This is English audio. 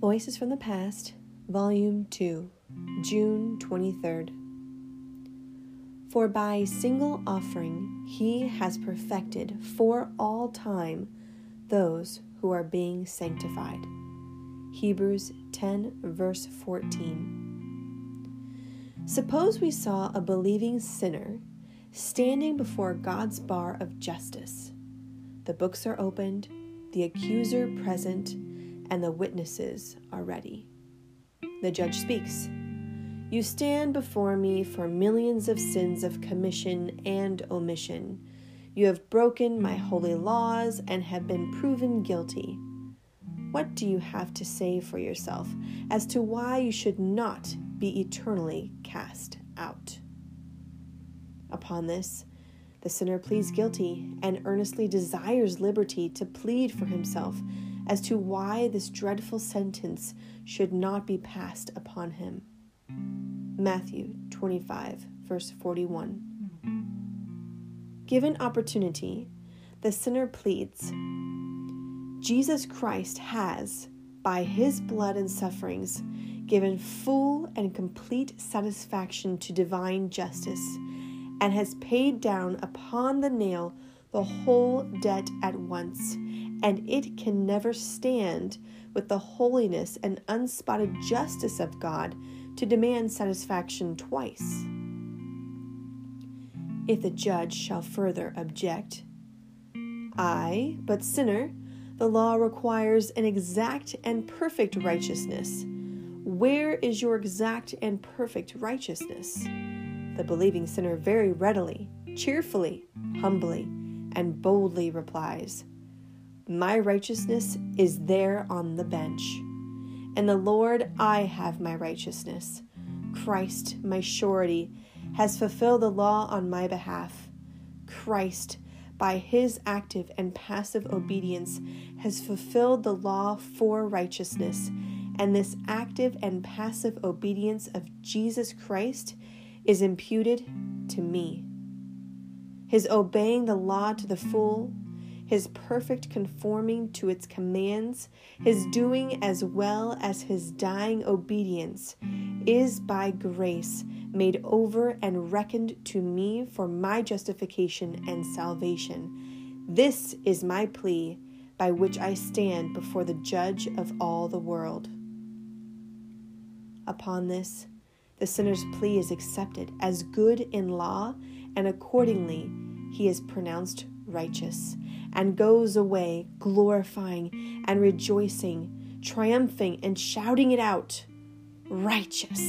Voices from the Past, Volume 2, June 23rd. For by single offering he has perfected for all time those who are being sanctified. Hebrews 10, verse 14. Suppose we saw a believing sinner standing before God's bar of justice. The books are opened, the accuser present, and the witnesses are ready. The judge speaks You stand before me for millions of sins of commission and omission. You have broken my holy laws and have been proven guilty. What do you have to say for yourself as to why you should not be eternally cast out? Upon this, the sinner pleads guilty and earnestly desires liberty to plead for himself as to why this dreadful sentence should not be passed upon him. Matthew 25, verse 41. Given opportunity, the sinner pleads Jesus Christ has, by his blood and sufferings, given full and complete satisfaction to divine justice, and has paid down upon the nail the whole debt at once and it can never stand with the holiness and unspotted justice of God to demand satisfaction twice. If the judge shall further object, I, but sinner, the law requires an exact and perfect righteousness. Where is your exact and perfect righteousness? The believing sinner very readily, cheerfully, humbly, and boldly replies, my righteousness is there on the bench. And the Lord, I have my righteousness. Christ, my surety, has fulfilled the law on my behalf. Christ, by his active and passive obedience, has fulfilled the law for righteousness. And this active and passive obedience of Jesus Christ is imputed to me. His obeying the law to the full his perfect conforming to its commands, his doing as well as his dying obedience, is by grace made over and reckoned to me for my justification and salvation. This is my plea by which I stand before the judge of all the world. Upon this, the sinner's plea is accepted as good in law, and accordingly, he is pronounced righteous and goes away glorifying and rejoicing, triumphing and shouting it out righteous.